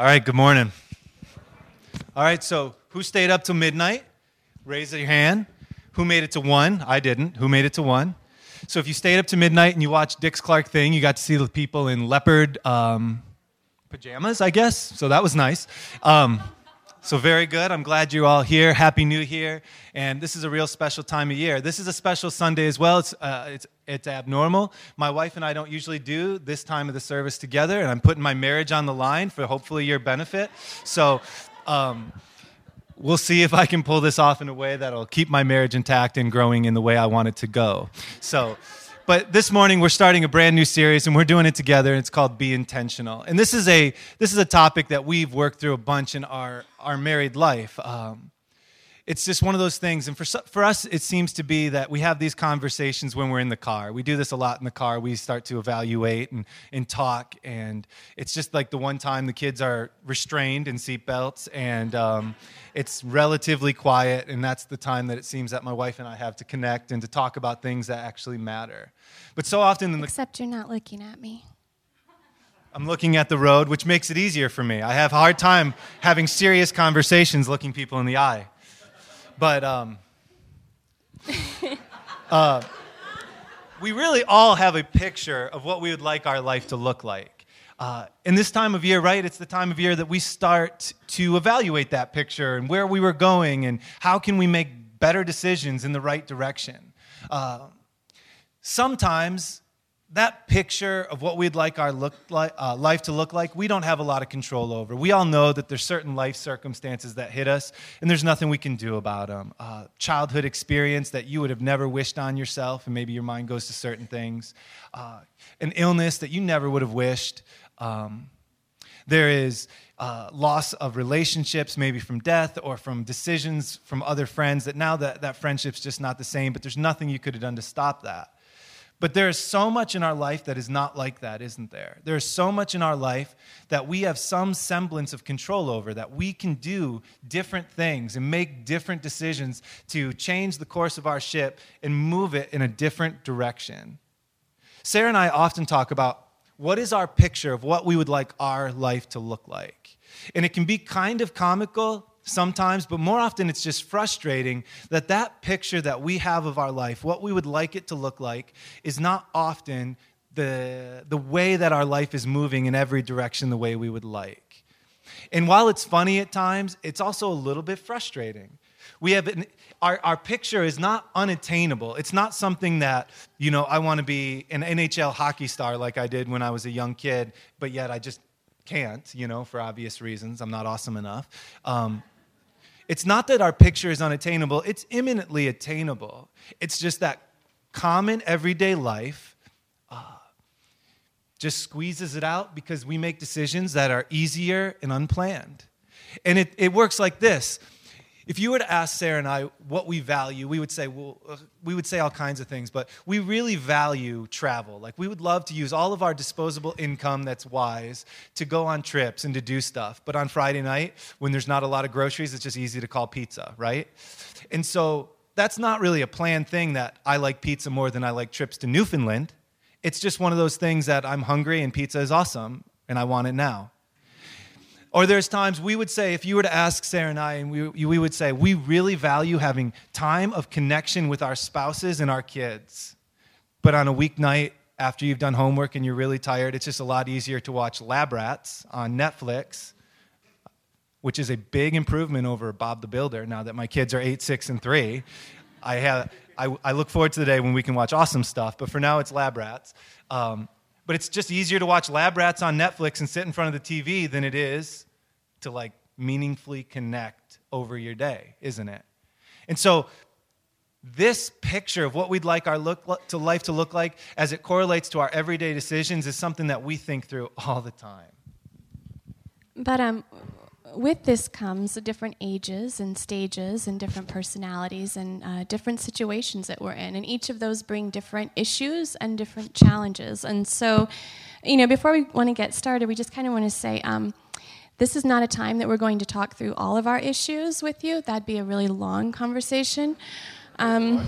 All right, good morning. All right, so who stayed up till midnight? Raise your hand. Who made it to one? I didn't. Who made it to one? So if you stayed up to midnight and you watched Dick's Clark thing, you got to see the people in leopard um, pajamas, I guess. So that was nice. Um, so, very good. I'm glad you're all here. Happy New Year. And this is a real special time of year. This is a special Sunday as well. It's, uh, it's, it's abnormal. My wife and I don't usually do this time of the service together, and I'm putting my marriage on the line for hopefully your benefit. So, um, we'll see if I can pull this off in a way that'll keep my marriage intact and growing in the way I want it to go. So, but this morning we're starting a brand new series and we're doing it together and it's called be intentional and this is a this is a topic that we've worked through a bunch in our our married life um, it's just one of those things and for, for us it seems to be that we have these conversations when we're in the car we do this a lot in the car we start to evaluate and, and talk and it's just like the one time the kids are restrained in seatbelts and um, it's relatively quiet and that's the time that it seems that my wife and i have to connect and to talk about things that actually matter but so often in the Except you're not looking at me. I'm looking at the road, which makes it easier for me. I have a hard time having serious conversations looking people in the eye. But um, uh, we really all have a picture of what we would like our life to look like. Uh, in this time of year, right, it's the time of year that we start to evaluate that picture and where we were going and how can we make better decisions in the right direction. Uh, sometimes that picture of what we'd like our look like, uh, life to look like, we don't have a lot of control over. We all know that there's certain life circumstances that hit us, and there's nothing we can do about them. Uh, childhood experience that you would have never wished on yourself, and maybe your mind goes to certain things. Uh, an illness that you never would have wished. Um, there is uh, loss of relationships, maybe from death or from decisions from other friends, that now that, that friendship's just not the same, but there's nothing you could have done to stop that. But there is so much in our life that is not like that, isn't there? There is so much in our life that we have some semblance of control over, that we can do different things and make different decisions to change the course of our ship and move it in a different direction. Sarah and I often talk about what is our picture of what we would like our life to look like. And it can be kind of comical sometimes, but more often it's just frustrating that that picture that we have of our life, what we would like it to look like, is not often the, the way that our life is moving in every direction the way we would like. And while it's funny at times, it's also a little bit frustrating. We have an, our, our picture is not unattainable. It's not something that, you know, I want to be an NHL hockey star like I did when I was a young kid, but yet I just can't, you know, for obvious reasons. I'm not awesome enough. Um, it's not that our picture is unattainable, it's imminently attainable. It's just that common everyday life uh, just squeezes it out because we make decisions that are easier and unplanned. And it, it works like this if you were to ask Sarah and I what we value, we would say, well, uh, we would say all kinds of things, but we really value travel. Like we would love to use all of our disposable income that's wise to go on trips and to do stuff. But on Friday night, when there's not a lot of groceries, it's just easy to call pizza, right? And so that's not really a planned thing that I like pizza more than I like trips to Newfoundland. It's just one of those things that I'm hungry and pizza is awesome and I want it now. Or there's times we would say, if you were to ask Sarah and I, and we, we would say, we really value having time of connection with our spouses and our kids. But on a weeknight, after you've done homework and you're really tired, it's just a lot easier to watch Lab Rats on Netflix, which is a big improvement over Bob the Builder now that my kids are eight, six, and three. I, have, I, I look forward to the day when we can watch awesome stuff, but for now it's Lab Rats. Um, but it's just easier to watch lab rats on Netflix and sit in front of the TV than it is to like meaningfully connect over your day, isn't it? And so this picture of what we'd like our look to life to look like as it correlates to our everyday decisions is something that we think through all the time. But um, with this comes different ages and stages and different personalities and uh, different situations that we're in. And each of those bring different issues and different challenges. And so, you know, before we want to get started, we just kind of want to say, um, this is not a time that we're going to talk through all of our issues with you. That'd be a really long conversation. Um,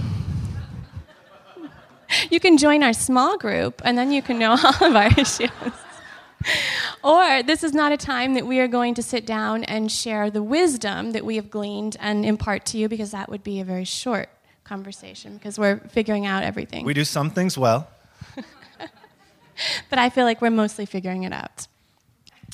you can join our small group, and then you can know all of our issues. or this is not a time that we are going to sit down and share the wisdom that we have gleaned and impart to you because that would be a very short conversation because we're figuring out everything. We do some things well. but I feel like we're mostly figuring it out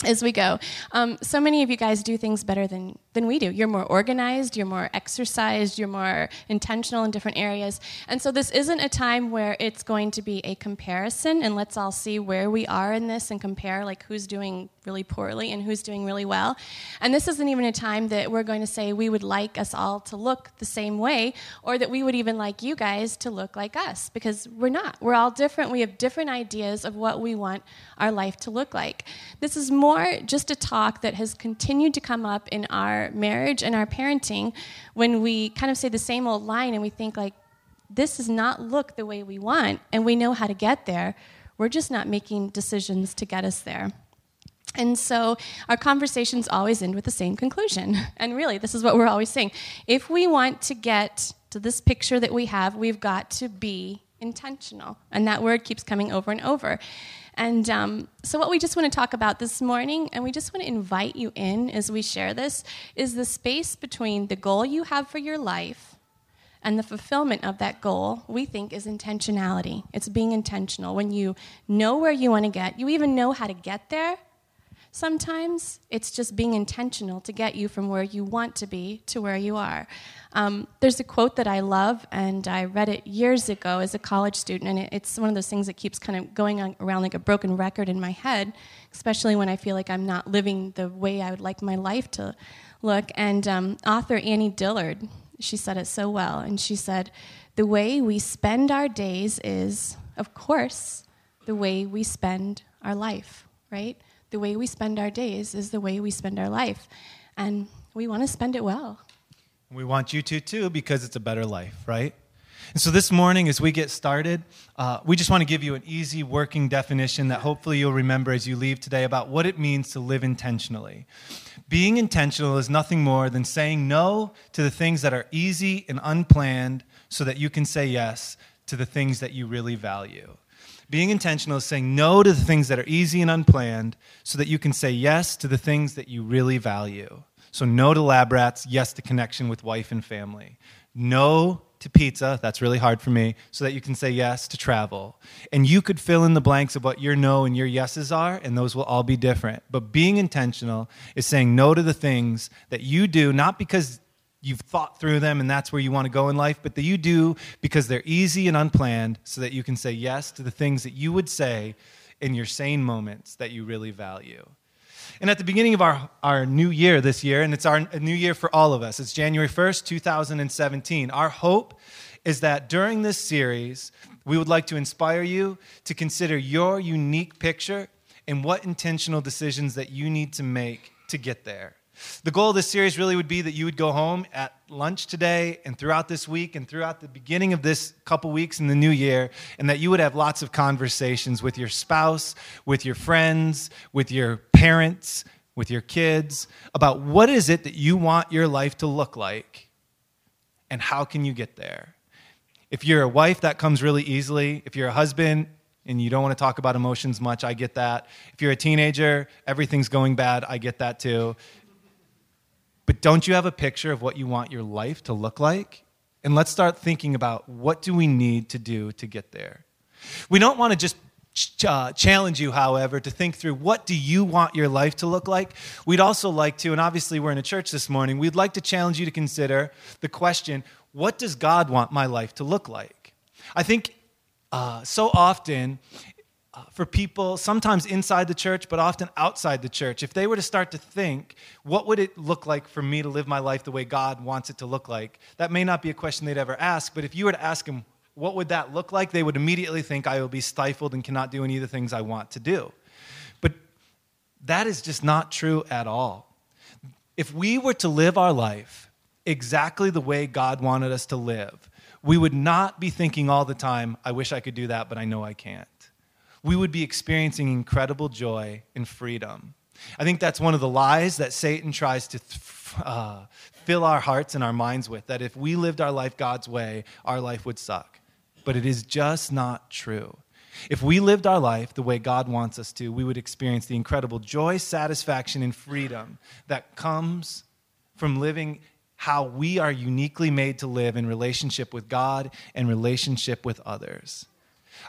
as we go. Um, so many of you guys do things better than, than we do. You're more organized, you're more exercised, you're more intentional in different areas. And so this isn't a time where it's going to be a comparison and let's all see where we are in this and compare like who's doing really poorly and who's doing really well. And this isn't even a time that we're going to say we would like us all to look the same way or that we would even like you guys to look like us because we're not. We're all different. We have different ideas of what we want our life to look like. This is more just a talk that has continued to come up in our marriage and our parenting when we kind of say the same old line and we think like this does not look the way we want and we know how to get there. We're just not making decisions to get us there. And so our conversations always end with the same conclusion. And really, this is what we're always saying. If we want to get to this picture that we have, we've got to be intentional. And that word keeps coming over and over. And um, so, what we just want to talk about this morning, and we just want to invite you in as we share this, is the space between the goal you have for your life and the fulfillment of that goal, we think, is intentionality. It's being intentional. When you know where you want to get, you even know how to get there sometimes. It's just being intentional to get you from where you want to be to where you are. Um, there's a quote that I love, and I read it years ago as a college student, and it, it's one of those things that keeps kind of going on, around like a broken record in my head, especially when I feel like I'm not living the way I would like my life to look. And um, author Annie Dillard, she said it so well, and she said, The way we spend our days is, of course, the way we spend our life, right? The way we spend our days is the way we spend our life. And we want to spend it well. We want you to too because it's a better life, right? And so this morning, as we get started, uh, we just want to give you an easy working definition that hopefully you'll remember as you leave today about what it means to live intentionally. Being intentional is nothing more than saying no to the things that are easy and unplanned so that you can say yes to the things that you really value. Being intentional is saying no to the things that are easy and unplanned so that you can say yes to the things that you really value. So, no to lab rats, yes to connection with wife and family. No to pizza, that's really hard for me, so that you can say yes to travel. And you could fill in the blanks of what your no and your yeses are, and those will all be different. But being intentional is saying no to the things that you do, not because you've thought through them and that's where you want to go in life, but that you do because they're easy and unplanned so that you can say yes to the things that you would say in your sane moments that you really value. And at the beginning of our, our new year this year, and it's our new year for all of us, it's January 1st, 2017. Our hope is that during this series, we would like to inspire you to consider your unique picture and what intentional decisions that you need to make to get there. The goal of this series really would be that you would go home at lunch today and throughout this week and throughout the beginning of this couple weeks in the new year, and that you would have lots of conversations with your spouse, with your friends, with your parents, with your kids about what is it that you want your life to look like and how can you get there. If you're a wife, that comes really easily. If you're a husband, and you don't want to talk about emotions much, I get that. If you're a teenager, everything's going bad, I get that too. But don't you have a picture of what you want your life to look like? And let's start thinking about what do we need to do to get there. We don't want to just uh, challenge you, however, to think through what do you want your life to look like. We'd also like to, and obviously we're in a church this morning, we'd like to challenge you to consider the question, what does God want my life to look like? I think uh, so often for people, sometimes inside the church, but often outside the church, if they were to start to think, what would it look like for me to live my life the way God wants it to look like? That may not be a question they'd ever ask, but if you were to ask them, what would that look like? They would immediately think, I will be stifled and cannot do any of the things I want to do. But that is just not true at all. If we were to live our life exactly the way God wanted us to live, we would not be thinking all the time, I wish I could do that, but I know I can't we would be experiencing incredible joy and freedom. I think that's one of the lies that Satan tries to uh, fill our hearts and our minds with that if we lived our life God's way, our life would suck. But it is just not true. If we lived our life the way God wants us to, we would experience the incredible joy, satisfaction, and freedom that comes from living how we are uniquely made to live in relationship with God and relationship with others.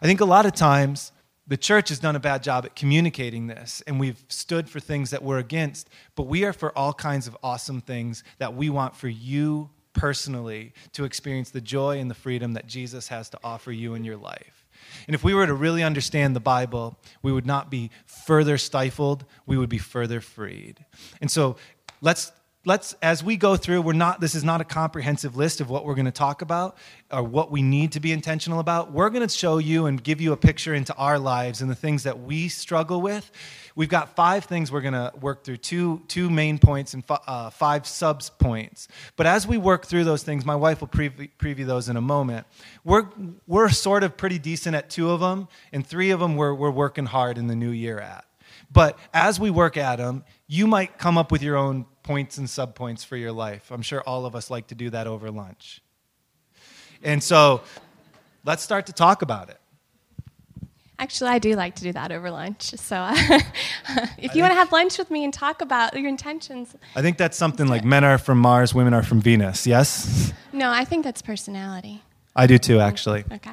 I think a lot of times the church has done a bad job at communicating this, and we've stood for things that we're against, but we are for all kinds of awesome things that we want for you personally to experience the joy and the freedom that Jesus has to offer you in your life. And if we were to really understand the Bible, we would not be further stifled, we would be further freed. And so let's let's as we go through we're not this is not a comprehensive list of what we're going to talk about or what we need to be intentional about. We're going to show you and give you a picture into our lives and the things that we struggle with. We've got five things we're going to work through two two main points and uh, five subs points. But as we work through those things my wife will preview, preview those in a moment. We're we're sort of pretty decent at two of them and three of them we're, we're working hard in the new year at. But as we work at them you might come up with your own points and subpoints for your life. I'm sure all of us like to do that over lunch. And so let's start to talk about it. Actually, I do like to do that over lunch. So uh, if you want to have lunch with me and talk about your intentions. I think that's something like men are from Mars, women are from Venus, yes? No, I think that's personality. I do too, actually. Okay.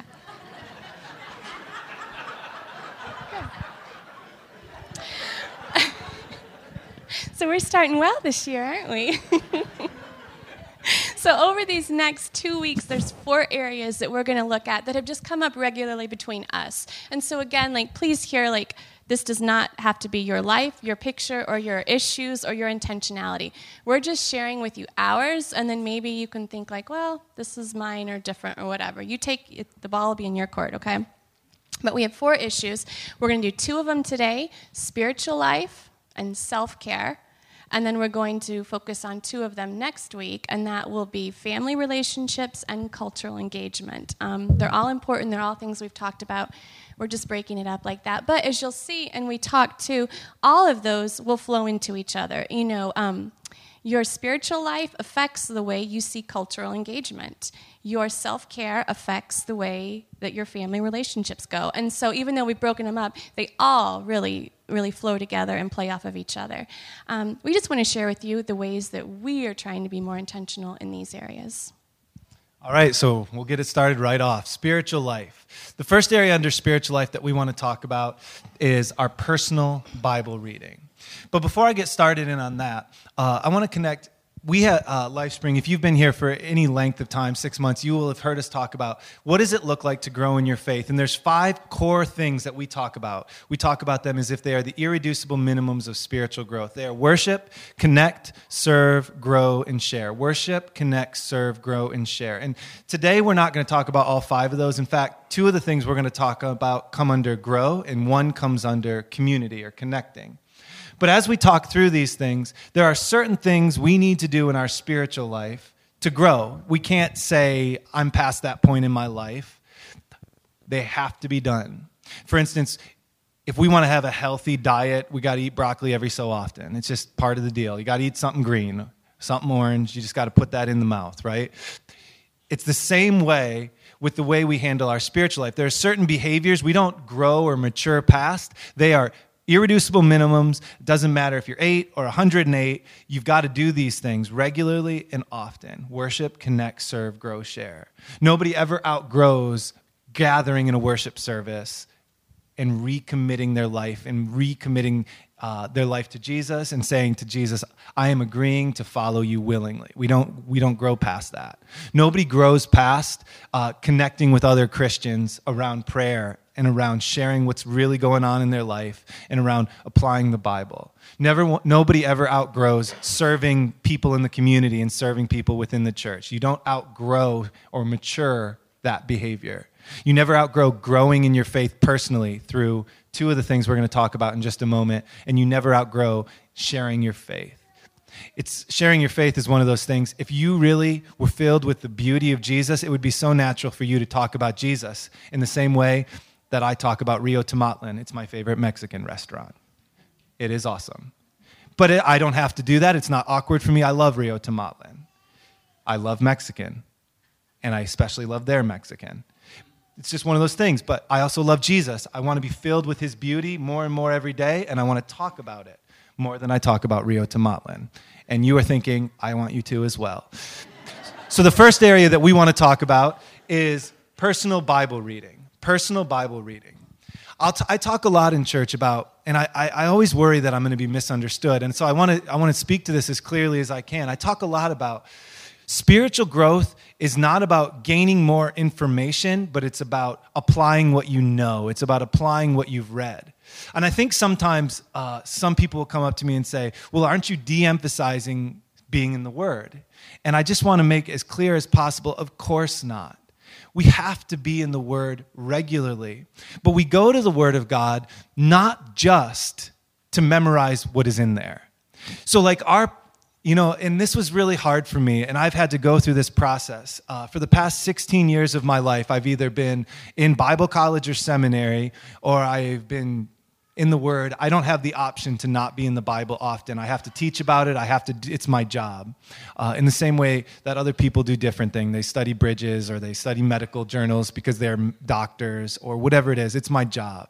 So we're starting well this year, aren't we? so over these next two weeks there's four areas that we're going to look at that have just come up regularly between us. And so again like please hear like this does not have to be your life your picture or your issues or your intentionality. We're just sharing with you ours and then maybe you can think like well this is mine or different or whatever. You take it, the ball will be in your court okay? But we have four issues. We're going to do two of them today spiritual life and self-care and then we're going to focus on two of them next week, and that will be family relationships and cultural engagement. Um, they're all important, they're all things we've talked about. We're just breaking it up like that. But as you'll see, and we talk too, all of those will flow into each other. You know, um, your spiritual life affects the way you see cultural engagement. Your self care affects the way that your family relationships go. And so, even though we've broken them up, they all really, really flow together and play off of each other. Um, we just want to share with you the ways that we are trying to be more intentional in these areas. All right, so we'll get it started right off. Spiritual life. The first area under spiritual life that we want to talk about is our personal Bible reading. But before I get started in on that, uh, I want to connect. We had uh, LifeSpring. If you've been here for any length of time, six months, you will have heard us talk about what does it look like to grow in your faith. And there's five core things that we talk about. We talk about them as if they are the irreducible minimums of spiritual growth. They are worship, connect, serve, grow, and share. Worship, connect, serve, grow, and share. And today we're not going to talk about all five of those. In fact, two of the things we're going to talk about come under grow, and one comes under community or connecting. But as we talk through these things, there are certain things we need to do in our spiritual life to grow. We can't say, I'm past that point in my life. They have to be done. For instance, if we want to have a healthy diet, we got to eat broccoli every so often. It's just part of the deal. You got to eat something green, something orange. You just got to put that in the mouth, right? It's the same way with the way we handle our spiritual life. There are certain behaviors we don't grow or mature past. They are irreducible minimums. It doesn't matter if you're eight or 108, you've got to do these things regularly and often. Worship, connect, serve, grow, share. Nobody ever outgrows gathering in a worship service and recommitting their life and recommitting uh, their life to Jesus and saying to Jesus, I am agreeing to follow you willingly. We don't, we don't grow past that. Nobody grows past uh, connecting with other Christians around prayer and around sharing what's really going on in their life and around applying the Bible. Never, nobody ever outgrows serving people in the community and serving people within the church. You don't outgrow or mature that behavior. You never outgrow growing in your faith personally through two of the things we're going to talk about in just a moment, and you never outgrow sharing your faith. It's sharing your faith is one of those things. If you really were filled with the beauty of Jesus, it would be so natural for you to talk about Jesus in the same way that I talk about Rio Tomatlan. It's my favorite Mexican restaurant. It is awesome. But it, I don't have to do that. It's not awkward for me. I love Rio Tomatlan. I love Mexican, and I especially love their Mexican. It's just one of those things. But I also love Jesus. I want to be filled with his beauty more and more every day, and I want to talk about it more than I talk about Rio Tomatlan. And you are thinking, I want you to as well. so the first area that we want to talk about is personal Bible reading. Personal Bible reading. T- i talk a lot in church about, and I, I, I always worry that I'm going to be misunderstood. And so I want to I want to speak to this as clearly as I can. I talk a lot about spiritual growth is not about gaining more information, but it's about applying what you know. It's about applying what you've read. And I think sometimes uh, some people will come up to me and say, Well, aren't you de emphasizing being in the Word? And I just want to make as clear as possible of course not. We have to be in the Word regularly. But we go to the Word of God not just to memorize what is in there. So, like our you know, and this was really hard for me, and I've had to go through this process. Uh, for the past 16 years of my life, I've either been in Bible college or seminary, or I've been in the Word. I don't have the option to not be in the Bible often. I have to teach about it. I have to. It's my job. Uh, in the same way that other people do different things, they study bridges or they study medical journals because they're doctors or whatever it is. It's my job.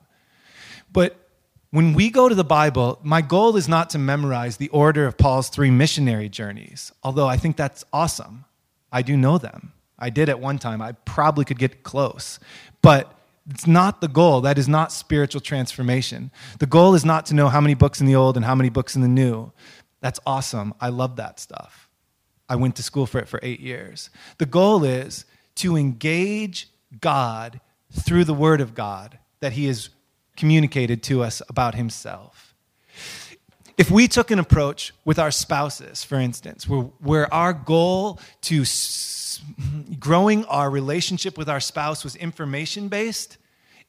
But when we go to the Bible, my goal is not to memorize the order of Paul's three missionary journeys, although I think that's awesome. I do know them. I did at one time. I probably could get close. But it's not the goal. That is not spiritual transformation. The goal is not to know how many books in the Old and how many books in the New. That's awesome. I love that stuff. I went to school for it for eight years. The goal is to engage God through the Word of God that He is communicated to us about himself. If we took an approach with our spouses, for instance, where, where our goal to s- growing our relationship with our spouse was information based,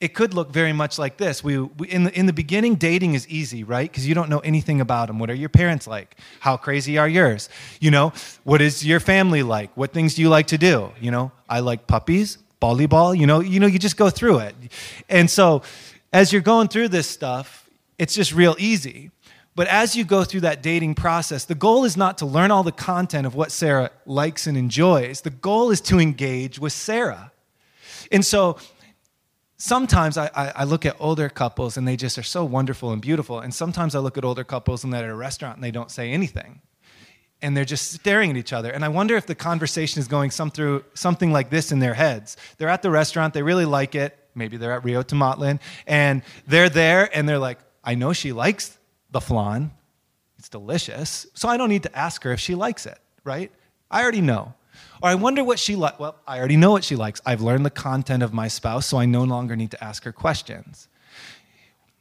it could look very much like this. We, we, in, the, in the beginning, dating is easy, right? Because you don't know anything about them. What are your parents like? How crazy are yours? You know, what is your family like? What things do you like to do? You know, I like puppies, volleyball. You know, you know, you just go through it, and so as you're going through this stuff, it's just real easy. But as you go through that dating process, the goal is not to learn all the content of what Sarah likes and enjoys. The goal is to engage with Sarah. And so sometimes I, I, look at older couples and they just are so wonderful and beautiful. And sometimes I look at older couples and they're at a restaurant and they don't say anything. And they're just staring at each other. And I wonder if the conversation is going some through something like this in their heads. They're at the restaurant, they really like it, maybe they're at Rio Tomatlan, and they're there and they're like, I know she likes the flan. It's delicious. So I don't need to ask her if she likes it, right? I already know. Or I wonder what she likes. Well, I already know what she likes. I've learned the content of my spouse, so I no longer need to ask her questions.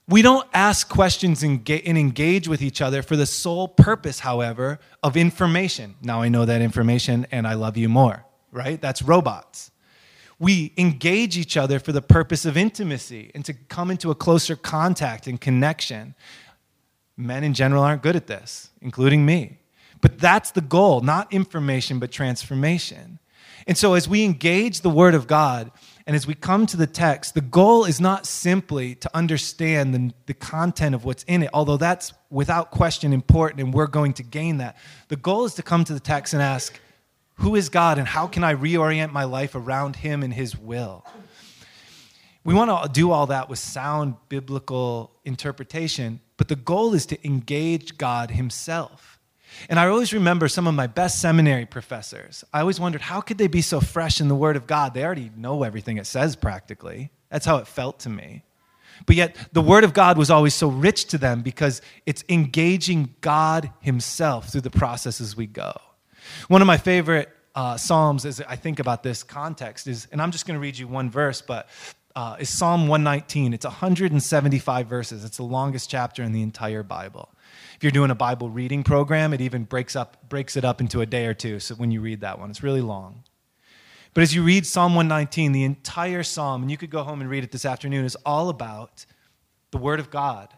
We don't ask questions and engage with each other for the sole purpose, however, of information. Now I know that information and I love you more, right? That's robots we engage each other for the purpose of intimacy and to come into a closer contact and connection. Men in general aren't good at this, including me. But that's the goal, not information, but transformation. And so, as we engage the Word of God and as we come to the text, the goal is not simply to understand the, the content of what's in it, although that's without question important and we're going to gain that. The goal is to come to the text and ask, who is God and how can I reorient my life around Him and His will? We want to do all that with sound biblical interpretation, but the goal is to engage God Himself. And I always remember some of my best seminary professors. I always wondered how could they be so fresh in the Word of God? They already know everything it says practically. That's how it felt to me. But yet, the Word of God was always so rich to them because it's engaging God Himself through the processes we go. One of my favorite uh, Psalms, as I think about this context, is, and I'm just going to read you one verse, but uh, is Psalm 119. It's 175 verses. It's the longest chapter in the entire Bible. If you're doing a Bible reading program, it even breaks, up, breaks it up into a day or two. So when you read that one, it's really long. But as you read Psalm 119, the entire psalm, and you could go home and read it this afternoon, is all about the Word of God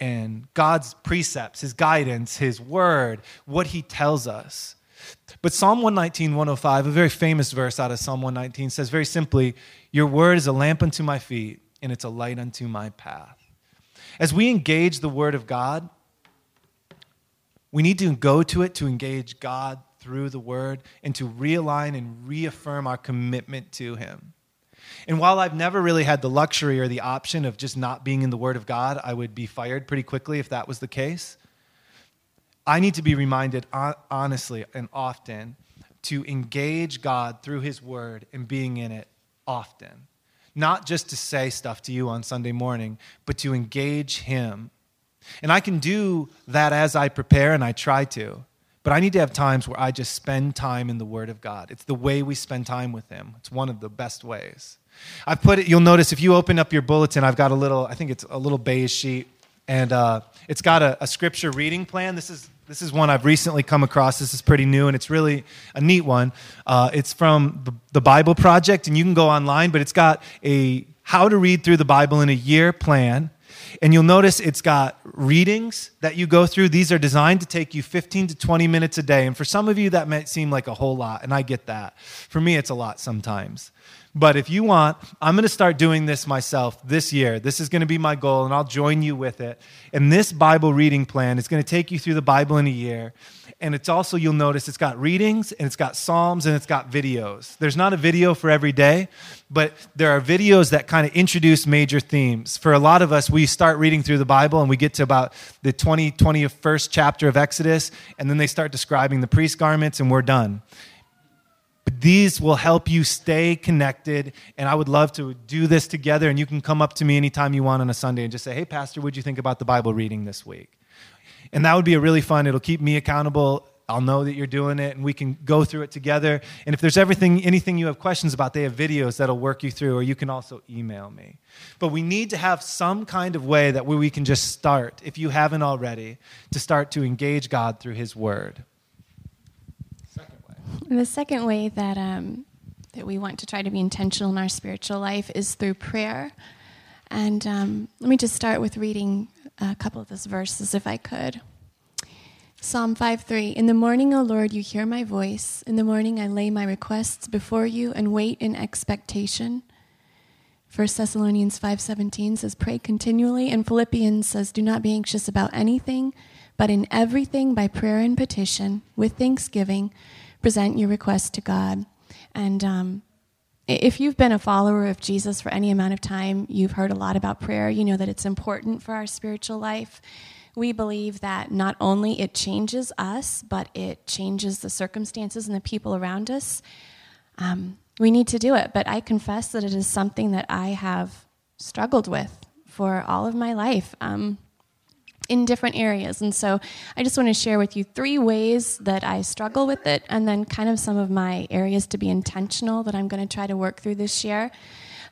and God's precepts, His guidance, His Word, what He tells us. But Psalm 119, 105, a very famous verse out of Psalm 119, says very simply, Your word is a lamp unto my feet, and it's a light unto my path. As we engage the word of God, we need to go to it to engage God through the word and to realign and reaffirm our commitment to Him. And while I've never really had the luxury or the option of just not being in the Word of God, I would be fired pretty quickly if that was the case. I need to be reminded honestly and often to engage God through His Word and being in it often. Not just to say stuff to you on Sunday morning, but to engage Him. And I can do that as I prepare, and I try to. But I need to have times where I just spend time in the Word of God. It's the way we spend time with Him, it's one of the best ways. I've put it, you'll notice if you open up your bulletin, I've got a little, I think it's a little beige sheet, and uh, it's got a, a scripture reading plan. This is this is one I've recently come across. This is pretty new, and it's really a neat one. Uh, it's from the Bible Project, and you can go online, but it's got a how to read through the Bible in a year plan. And you'll notice it's got readings that you go through. These are designed to take you 15 to 20 minutes a day. And for some of you, that might seem like a whole lot, and I get that. For me, it's a lot sometimes. But if you want, I'm going to start doing this myself this year. This is going to be my goal, and I'll join you with it. And this Bible reading plan is going to take you through the Bible in a year. And it's also, you'll notice, it's got readings, and it's got Psalms, and it's got videos. There's not a video for every day, but there are videos that kind of introduce major themes. For a lot of us, we start reading through the Bible, and we get to about the 20, 21st chapter of Exodus, and then they start describing the priest garments, and we're done. But these will help you stay connected. And I would love to do this together. And you can come up to me anytime you want on a Sunday and just say, hey, Pastor, what'd you think about the Bible reading this week? And that would be a really fun. It'll keep me accountable. I'll know that you're doing it and we can go through it together. And if there's everything, anything you have questions about, they have videos that'll work you through, or you can also email me. But we need to have some kind of way that we can just start, if you haven't already, to start to engage God through His Word. The second way that um, that we want to try to be intentional in our spiritual life is through prayer. And um, let me just start with reading a couple of those verses, if I could. Psalm 5:3 In the morning, O Lord, you hear my voice. In the morning, I lay my requests before you and wait in expectation. 1 Thessalonians 5:17 says pray continually and Philippians says do not be anxious about anything but in everything by prayer and petition with thanksgiving present your request to God. And um, if you've been a follower of Jesus for any amount of time, you've heard a lot about prayer. You know that it's important for our spiritual life. We believe that not only it changes us, but it changes the circumstances and the people around us. Um, we need to do it. But I confess that it is something that I have struggled with for all of my life. Um, in different areas. And so I just want to share with you three ways that I struggle with it, and then kind of some of my areas to be intentional that I'm going to try to work through this year.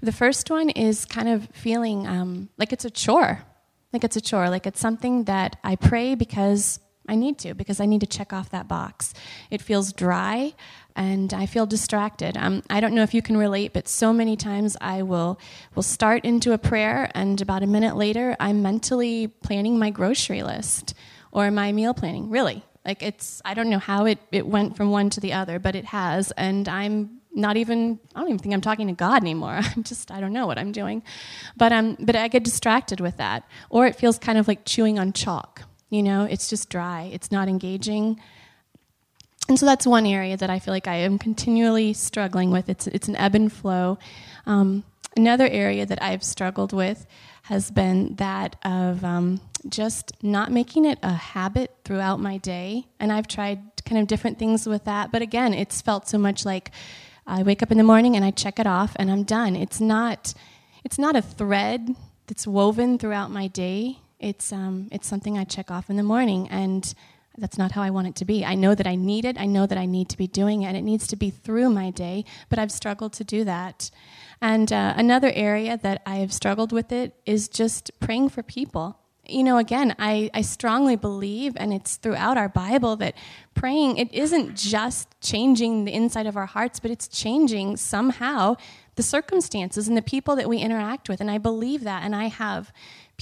The first one is kind of feeling um, like it's a chore. Like it's a chore. Like it's something that I pray because I need to, because I need to check off that box. It feels dry and I feel distracted. Um, I don't know if you can relate, but so many times I will will start into a prayer, and about a minute later, I'm mentally planning my grocery list or my meal planning. Really, like it's I don't know how it it went from one to the other, but it has, and I'm not even I don't even think I'm talking to God anymore. I'm just I don't know what I'm doing, but um but I get distracted with that, or it feels kind of like chewing on chalk. You know, it's just dry. It's not engaging. And so that's one area that I feel like I am continually struggling with. It's, it's an ebb and flow. Um, another area that I've struggled with has been that of um, just not making it a habit throughout my day. And I've tried kind of different things with that. But again, it's felt so much like I wake up in the morning and I check it off and I'm done. It's not, it's not a thread that's woven throughout my day. It's, um, it's something I check off in the morning. And that's not how I want it to be. I know that I need it. I know that I need to be doing it, and it needs to be through my day, but I've struggled to do that. And uh, another area that I have struggled with it is just praying for people. You know, again, I, I strongly believe, and it's throughout our Bible, that praying, it isn't just changing the inside of our hearts, but it's changing somehow the circumstances and the people that we interact with. And I believe that, and I have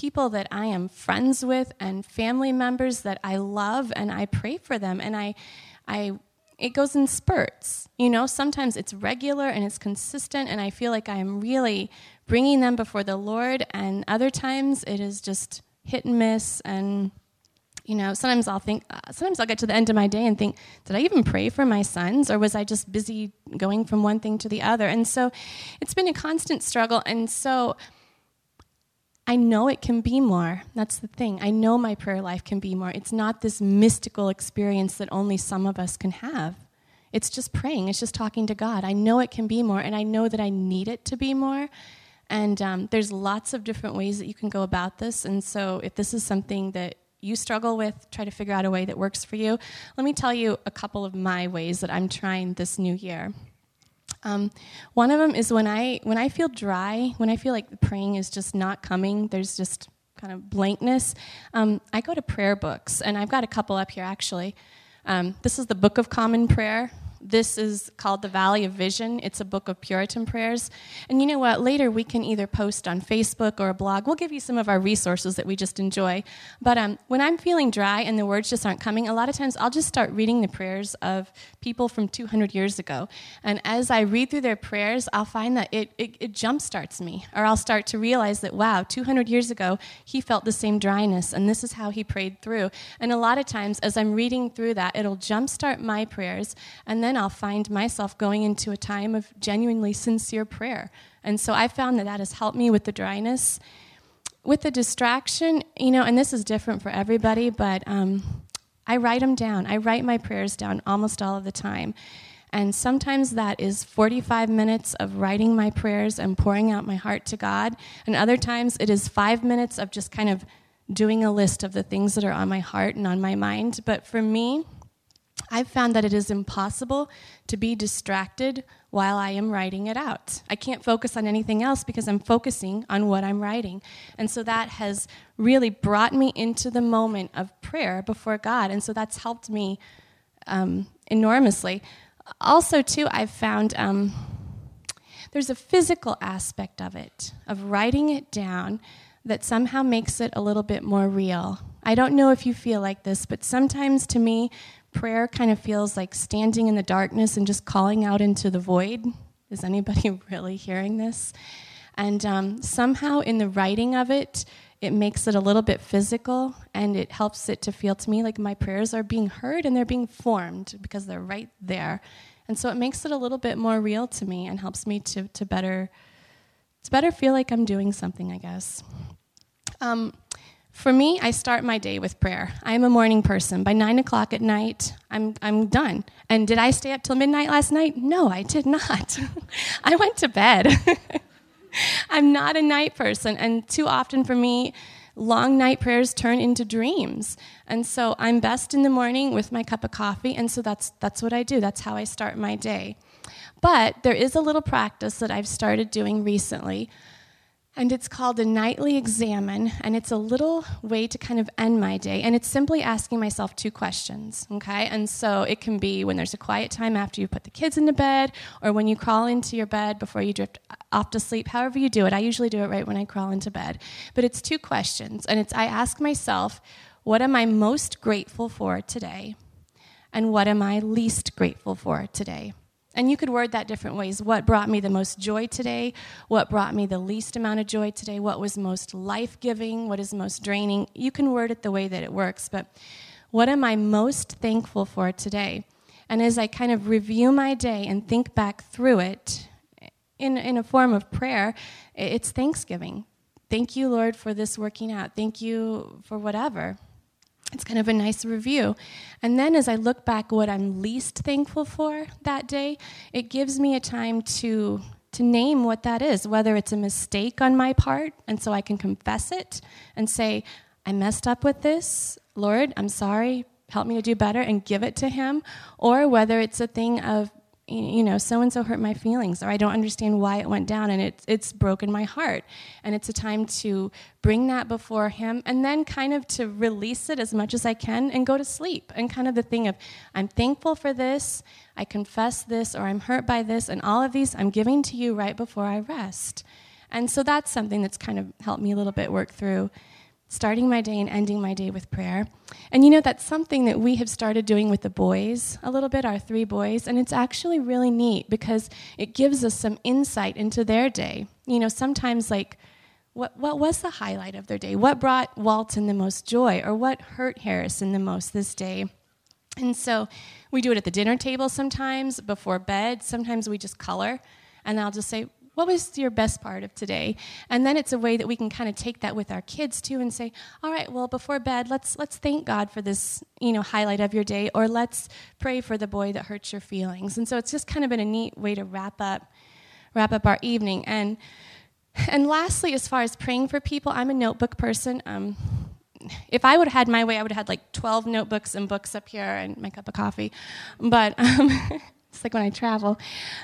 people that I am friends with and family members that I love and I pray for them and I I it goes in spurts. You know, sometimes it's regular and it's consistent and I feel like I am really bringing them before the Lord and other times it is just hit and miss and you know, sometimes I'll think, uh, sometimes I'll get to the end of my day and think, did I even pray for my sons or was I just busy going from one thing to the other? And so it's been a constant struggle. And so I know it can be more. That's the thing. I know my prayer life can be more. It's not this mystical experience that only some of us can have. It's just praying, it's just talking to God. I know it can be more, and I know that I need it to be more. And um, there's lots of different ways that you can go about this. And so, if this is something that you struggle with, try to figure out a way that works for you. Let me tell you a couple of my ways that I'm trying this new year. Um, one of them is when I when I feel dry, when I feel like praying is just not coming. There's just kind of blankness. Um, I go to prayer books, and I've got a couple up here actually. Um, this is the Book of Common Prayer. This is called The Valley of Vision. It's a book of Puritan prayers. And you know what? Later we can either post on Facebook or a blog. We'll give you some of our resources that we just enjoy. But um, when I'm feeling dry and the words just aren't coming, a lot of times I'll just start reading the prayers of people from 200 years ago. And as I read through their prayers, I'll find that it, it, it jumpstarts me. Or I'll start to realize that, wow, 200 years ago, he felt the same dryness, and this is how he prayed through. And a lot of times, as I'm reading through that, it'll jumpstart my prayers. And then then I'll find myself going into a time of genuinely sincere prayer. And so I found that that has helped me with the dryness. With the distraction, you know, and this is different for everybody, but um, I write them down. I write my prayers down almost all of the time. And sometimes that is 45 minutes of writing my prayers and pouring out my heart to God. And other times it is five minutes of just kind of doing a list of the things that are on my heart and on my mind. But for me, I've found that it is impossible to be distracted while I am writing it out. I can't focus on anything else because I'm focusing on what I'm writing. And so that has really brought me into the moment of prayer before God. And so that's helped me um, enormously. Also, too, I've found um, there's a physical aspect of it, of writing it down, that somehow makes it a little bit more real. I don't know if you feel like this, but sometimes to me, prayer kind of feels like standing in the darkness and just calling out into the void. Is anybody really hearing this? And um, somehow in the writing of it, it makes it a little bit physical and it helps it to feel to me like my prayers are being heard and they're being formed because they're right there. And so it makes it a little bit more real to me and helps me to, to better to better feel like I'm doing something, I guess. Um, for me, I start my day with prayer. I am a morning person. By nine o'clock at night, I'm, I'm done. And did I stay up till midnight last night? No, I did not. I went to bed. I'm not a night person. And too often for me, long night prayers turn into dreams. And so I'm best in the morning with my cup of coffee. And so that's, that's what I do. That's how I start my day. But there is a little practice that I've started doing recently and it's called a nightly examen, and it's a little way to kind of end my day. And it's simply asking myself two questions, okay? And so it can be when there's a quiet time after you put the kids into bed, or when you crawl into your bed before you drift off to sleep, however you do it. I usually do it right when I crawl into bed. But it's two questions, and it's I ask myself, what am I most grateful for today? And what am I least grateful for today? And you could word that different ways. What brought me the most joy today? What brought me the least amount of joy today? What was most life giving? What is most draining? You can word it the way that it works, but what am I most thankful for today? And as I kind of review my day and think back through it in, in a form of prayer, it's thanksgiving. Thank you, Lord, for this working out. Thank you for whatever it's kind of a nice review. And then as I look back what I'm least thankful for that day, it gives me a time to to name what that is, whether it's a mistake on my part and so I can confess it and say, I messed up with this. Lord, I'm sorry. Help me to do better and give it to him, or whether it's a thing of you know, so and so hurt my feelings, or I don't understand why it went down, and it's it's broken my heart. And it's a time to bring that before Him, and then kind of to release it as much as I can and go to sleep. And kind of the thing of, I'm thankful for this, I confess this, or I'm hurt by this, and all of these I'm giving to you right before I rest. And so that's something that's kind of helped me a little bit work through starting my day and ending my day with prayer. And you know, that's something that we have started doing with the boys a little bit, our three boys, and it's actually really neat because it gives us some insight into their day. You know, sometimes like what, what was the highlight of their day? What brought Walton the most joy? Or what hurt Harrison the most this day? And so we do it at the dinner table sometimes, before bed. Sometimes we just color. And I'll just say, what was your best part of today? And then it's a way that we can kind of take that with our kids too and say all right well before bed let's let's thank god for this you know highlight of your day or let's pray for the boy that hurts your feelings. And so it's just kind of been a neat way to wrap up wrap up our evening. And and lastly as far as praying for people i'm a notebook person. Um, if I would have had my way, I would have had like 12 notebooks and books up here and my cup of coffee. But um, it's like when I travel.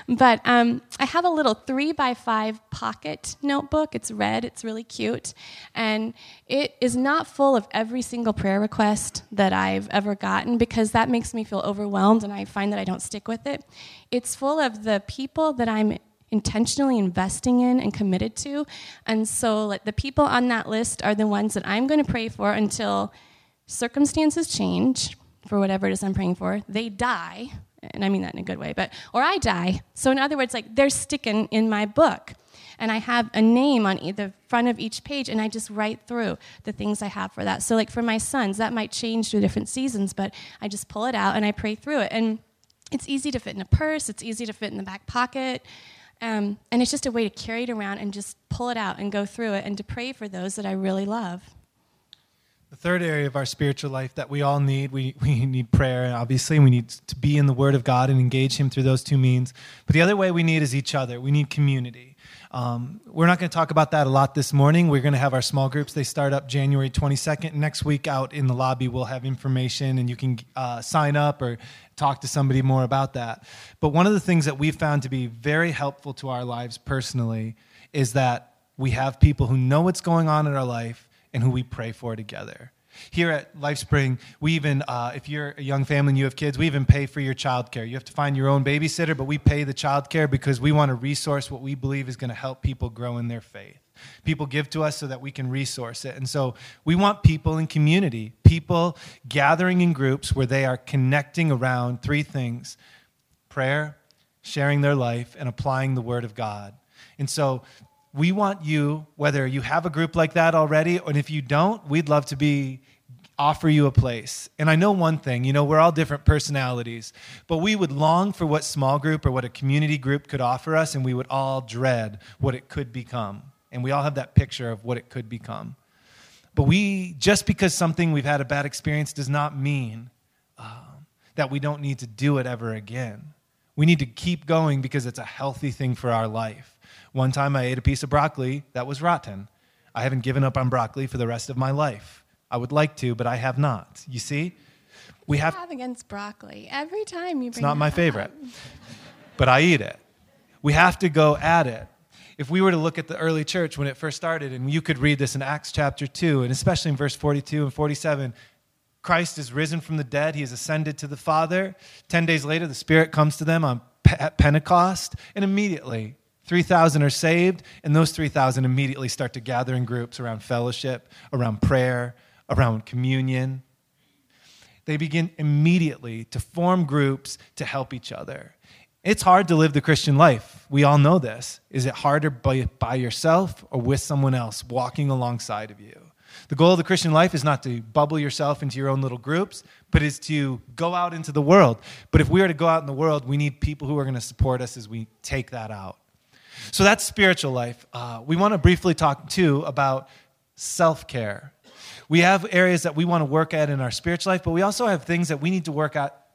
But um, I have a little three by five pocket notebook. It's red, it's really cute. And it is not full of every single prayer request that I've ever gotten because that makes me feel overwhelmed and I find that I don't stick with it. It's full of the people that I'm intentionally investing in and committed to. And so like, the people on that list are the ones that I'm going to pray for until circumstances change for whatever it is I'm praying for. They die, and I mean that in a good way, but or I die. So in other words, like they're sticking in my book. And I have a name on the front of each page, and I just write through the things I have for that. So, like for my sons, that might change through different seasons, but I just pull it out and I pray through it. And it's easy to fit in a purse, it's easy to fit in the back pocket. Um, and it's just a way to carry it around and just pull it out and go through it and to pray for those that I really love. The third area of our spiritual life that we all need, we, we need prayer, obviously. We need to be in the Word of God and engage Him through those two means. But the other way we need is each other. We need community. Um, we're not going to talk about that a lot this morning. We're going to have our small groups. They start up January 22nd. Next week, out in the lobby, we'll have information and you can uh, sign up or talk to somebody more about that. But one of the things that we've found to be very helpful to our lives personally is that we have people who know what's going on in our life and who we pray for together. Here at LifeSpring, we even, uh, if you're a young family and you have kids, we even pay for your childcare. You have to find your own babysitter, but we pay the childcare because we want to resource what we believe is going to help people grow in their faith. People give to us so that we can resource it. And so we want people in community, people gathering in groups where they are connecting around three things prayer, sharing their life, and applying the Word of God. And so we want you, whether you have a group like that already, and if you don't, we'd love to be offer you a place. And I know one thing, you know, we're all different personalities, but we would long for what small group or what a community group could offer us, and we would all dread what it could become. And we all have that picture of what it could become. But we, just because something we've had a bad experience does not mean um, that we don't need to do it ever again. We need to keep going because it's a healthy thing for our life. One time I ate a piece of broccoli that was rotten. I haven't given up on broccoli for the rest of my life. I would like to, but I have not. You see? We have, have against broccoli every time you bring It's not my favorite. but I eat it. We have to go at it. If we were to look at the early church when it first started, and you could read this in Acts chapter 2, and especially in verse 42 and 47, Christ is risen from the dead. He has ascended to the Father. Ten days later, the Spirit comes to them on Pentecost, and immediately 3,000 are saved, and those 3,000 immediately start to gather in groups around fellowship, around prayer, around communion. They begin immediately to form groups to help each other. It's hard to live the Christian life. We all know this. Is it harder by, by yourself or with someone else walking alongside of you? The goal of the Christian life is not to bubble yourself into your own little groups, but is to go out into the world. But if we are to go out in the world, we need people who are going to support us as we take that out. So that's spiritual life. Uh, we want to briefly talk too about self care. We have areas that we want to work at in our spiritual life, but we also have things that we need to work at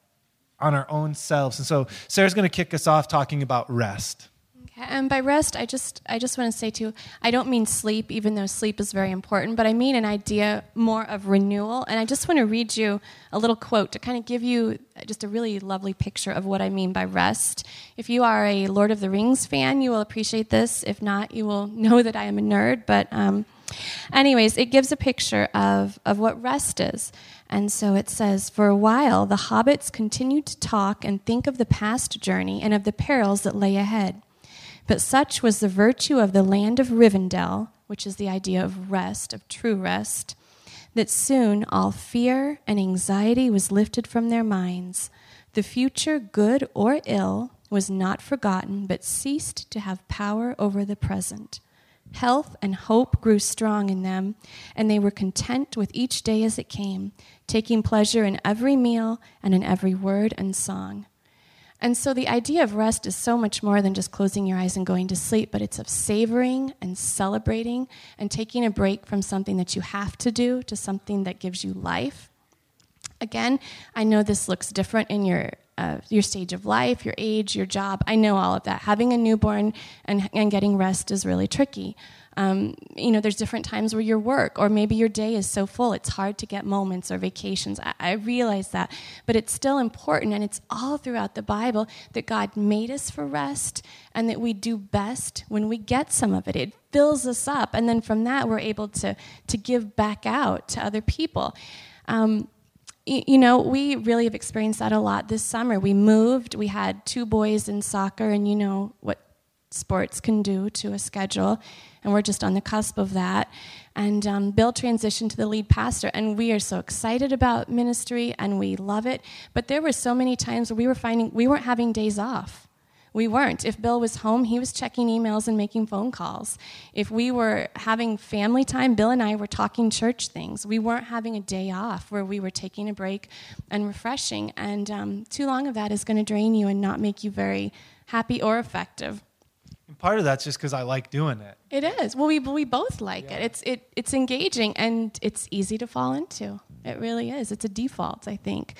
on our own selves. And so Sarah's going to kick us off talking about rest. And by rest, I just I just want to say too, I don't mean sleep, even though sleep is very important, but I mean an idea more of renewal. And I just want to read you a little quote to kind of give you just a really lovely picture of what I mean by rest. If you are a Lord of the Rings fan, you will appreciate this. If not, you will know that I am a nerd. But um, anyways, it gives a picture of of what rest is. And so it says, For a while, the hobbits continued to talk and think of the past journey and of the perils that lay ahead. But such was the virtue of the land of Rivendell, which is the idea of rest, of true rest, that soon all fear and anxiety was lifted from their minds. The future, good or ill, was not forgotten, but ceased to have power over the present. Health and hope grew strong in them, and they were content with each day as it came, taking pleasure in every meal and in every word and song. And so the idea of rest is so much more than just closing your eyes and going to sleep, but it's of savoring and celebrating and taking a break from something that you have to do to something that gives you life. Again, I know this looks different in your uh, your stage of life, your age, your job. I know all of that. Having a newborn and, and getting rest is really tricky. Um, you know, there's different times where your work, or maybe your day is so full it's hard to get moments or vacations. I, I realize that, but it's still important, and it's all throughout the Bible that God made us for rest, and that we do best when we get some of it. It fills us up, and then from that we're able to to give back out to other people. Um, you know, we really have experienced that a lot this summer. We moved, we had two boys in soccer, and you know what sports can do to a schedule, and we're just on the cusp of that. And um, Bill transitioned to the lead pastor, and we are so excited about ministry and we love it. But there were so many times where we were finding we weren't having days off. We weren't. If Bill was home, he was checking emails and making phone calls. If we were having family time, Bill and I were talking church things. We weren't having a day off where we were taking a break and refreshing. And um, too long of that is going to drain you and not make you very happy or effective. And part of that's just because I like doing it. It is. Well, we, we both like yeah. it. It's, it. it's engaging and it's easy to fall into. It really is. It's a default, I think.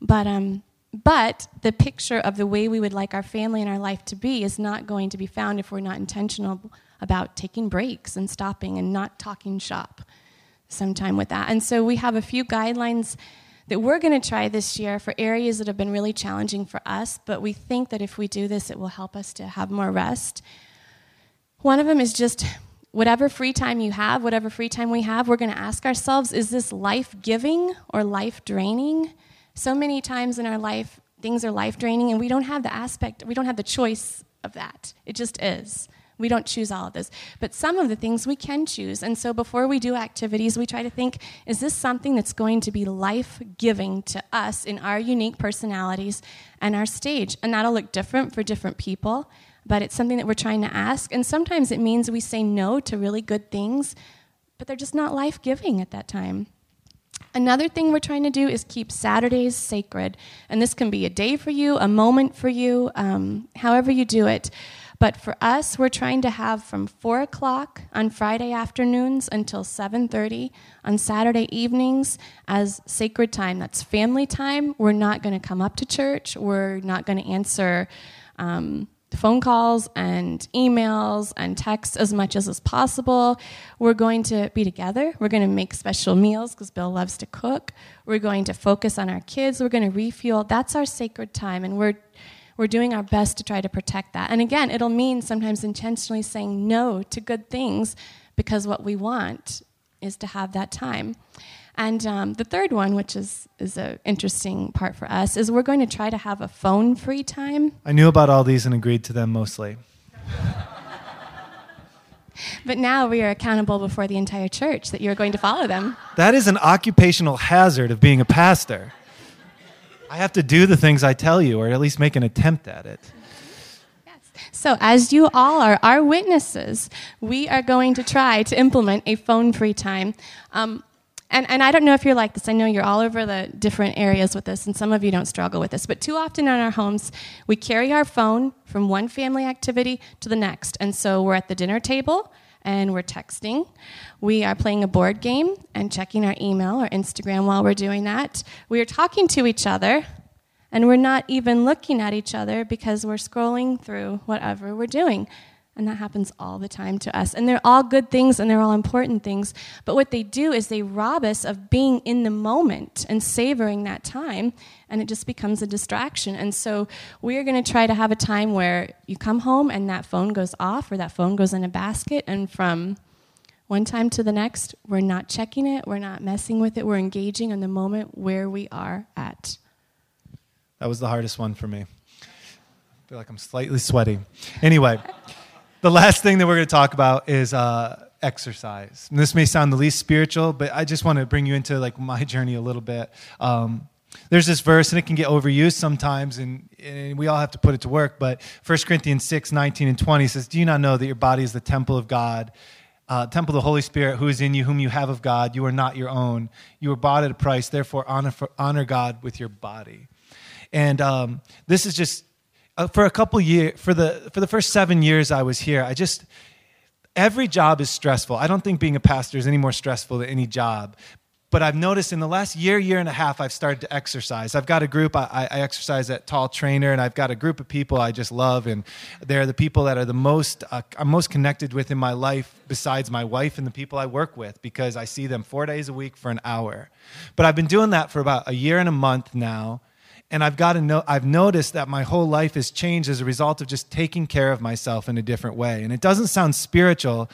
But um, but the picture of the way we would like our family and our life to be is not going to be found if we're not intentional about taking breaks and stopping and not talking shop sometime with that. And so we have a few guidelines that we're going to try this year for areas that have been really challenging for us, but we think that if we do this, it will help us to have more rest. One of them is just whatever free time you have, whatever free time we have, we're going to ask ourselves is this life giving or life draining? So many times in our life, things are life draining, and we don't have the aspect, we don't have the choice of that. It just is. We don't choose all of this. But some of the things we can choose. And so before we do activities, we try to think is this something that's going to be life giving to us in our unique personalities and our stage? And that'll look different for different people, but it's something that we're trying to ask. And sometimes it means we say no to really good things, but they're just not life giving at that time. Another thing we're trying to do is keep Saturdays sacred. And this can be a day for you, a moment for you, um, however you do it. But for us, we're trying to have from 4 o'clock on Friday afternoons until 7.30 on Saturday evenings as sacred time. That's family time. We're not going to come up to church. We're not going to answer... Um, phone calls and emails and texts as much as is possible. We're going to be together. We're going to make special meals because Bill loves to cook. We're going to focus on our kids. We're going to refuel. That's our sacred time, and we're we're doing our best to try to protect that. And again, it'll mean sometimes intentionally saying no to good things because what we want is to have that time. And um, the third one, which is, is an interesting part for us, is we're going to try to have a phone free time. I knew about all these and agreed to them mostly. but now we are accountable before the entire church that you're going to follow them. That is an occupational hazard of being a pastor. I have to do the things I tell you, or at least make an attempt at it. Yes. So, as you all are our witnesses, we are going to try to implement a phone free time. Um, and, and I don't know if you're like this. I know you're all over the different areas with this, and some of you don't struggle with this. But too often in our homes, we carry our phone from one family activity to the next. And so we're at the dinner table and we're texting. We are playing a board game and checking our email or Instagram while we're doing that. We are talking to each other and we're not even looking at each other because we're scrolling through whatever we're doing. And that happens all the time to us. And they're all good things and they're all important things. But what they do is they rob us of being in the moment and savoring that time. And it just becomes a distraction. And so we're going to try to have a time where you come home and that phone goes off or that phone goes in a basket. And from one time to the next, we're not checking it, we're not messing with it, we're engaging in the moment where we are at. That was the hardest one for me. I feel like I'm slightly sweaty. Anyway the last thing that we're going to talk about is uh, exercise. And this may sound the least spiritual, but I just want to bring you into like my journey a little bit. Um, there's this verse, and it can get overused sometimes, and, and, we all have to put it to work. But 1 Corinthians 6, 19 and 20 says, Do you not know that your body is the temple of God, uh, temple of the Holy Spirit who is in you, whom you have of God. You are not your own. You were bought at a price. Therefore, honor, for, honor God with your body. And um, this is just uh, for a couple years, for the, for the first seven years I was here, I just, every job is stressful. I don't think being a pastor is any more stressful than any job. But I've noticed in the last year, year and a half, I've started to exercise. I've got a group, I, I, exercise at Tall Trainer, and I've got a group of people I just love. And they're the people that are the most, uh, I'm most connected with in my life, besides my wife and the people I work with, because I see them four days a week for an hour. But I've been doing that for about a year and a month now and I've got to know I've noticed that my whole life has changed as a result of just taking care of myself in a different way. And it doesn't sound spiritual,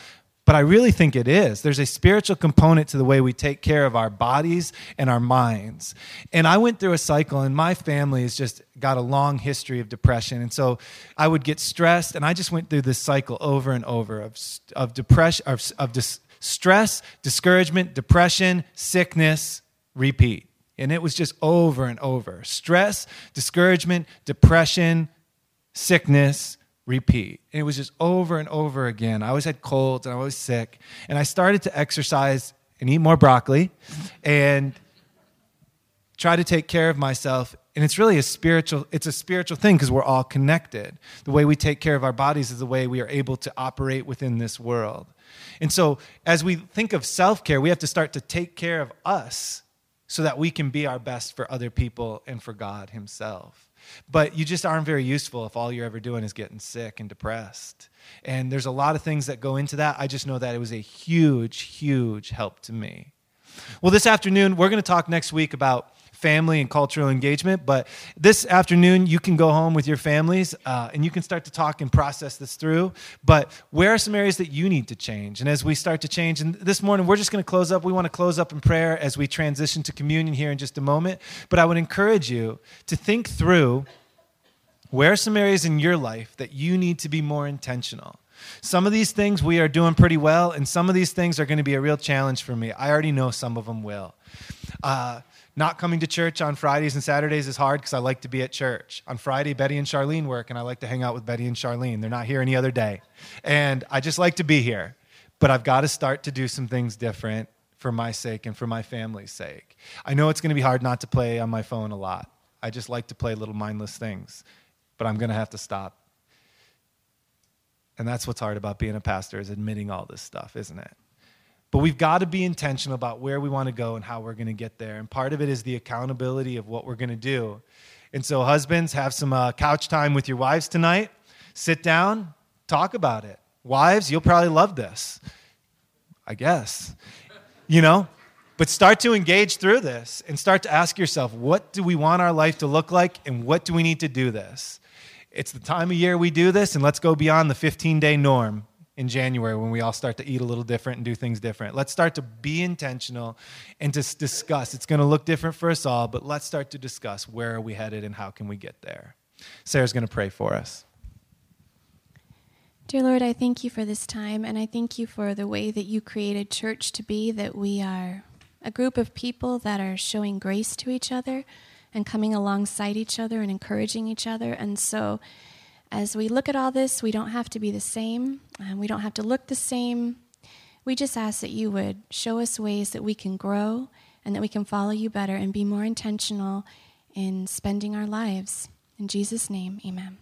but I really think it is. There's a spiritual component to the way we take care of our bodies and our minds. And I went through a cycle, and my family has just got a long history of depression. And so I would get stressed, and I just went through this cycle over and over of, of depression, of, of dis, stress, discouragement, depression, sickness, repeat. And it was just over and over stress, discouragement, depression, sickness, repeat. And it was just over and over again. I always had colds and I was sick. And I started to exercise and eat more broccoli and try to take care of myself and it's really a spiritual it's a spiritual thing because we're all connected the way we take care of our bodies is the way we are able to operate within this world and so as we think of self-care we have to start to take care of us so that we can be our best for other people and for God Himself. But you just aren't very useful if all you're ever doing is getting sick and depressed. And there's a lot of things that go into that. I just know that it was a huge, huge help to me. Well, this afternoon, we're going to talk next week about family and cultural engagement. But this afternoon, you can go home with your families uh, and you can start to talk and process this through. But where are some areas that you need to change? And as we start to change, and this morning, we're just going to close up. We want to close up in prayer as we transition to communion here in just a moment. But I would encourage you to think through where are some areas in your life that you need to be more intentional. Some of these things we are doing pretty well, and some of these things are going to be a real challenge for me. I already know some of them will. Uh, not coming to church on Fridays and Saturdays is hard because I like to be at church. On Friday, Betty and Charlene work, and I like to hang out with Betty and Charlene. They're not here any other day. And I just like to be here. But I've got to start to do some things different for my sake and for my family's sake. I know it's going to be hard not to play on my phone a lot. I just like to play little mindless things, but I'm going to have to stop. And that's what's hard about being a pastor is admitting all this stuff, isn't it? But we've got to be intentional about where we want to go and how we're going to get there. And part of it is the accountability of what we're going to do. And so, husbands, have some uh, couch time with your wives tonight. Sit down, talk about it. Wives, you'll probably love this. I guess. You know? But start to engage through this and start to ask yourself, what do we want our life to look like and what do we need to do this? It's the time of year we do this, and let's go beyond the 15 day norm in January when we all start to eat a little different and do things different. Let's start to be intentional and to discuss. It's going to look different for us all, but let's start to discuss where are we headed and how can we get there. Sarah's going to pray for us. Dear Lord, I thank you for this time, and I thank you for the way that you created church to be, that we are a group of people that are showing grace to each other and coming alongside each other and encouraging each other. And so, as we look at all this, we don't have to be the same, and we don't have to look the same. We just ask that you would show us ways that we can grow and that we can follow you better and be more intentional in spending our lives. In Jesus' name, amen.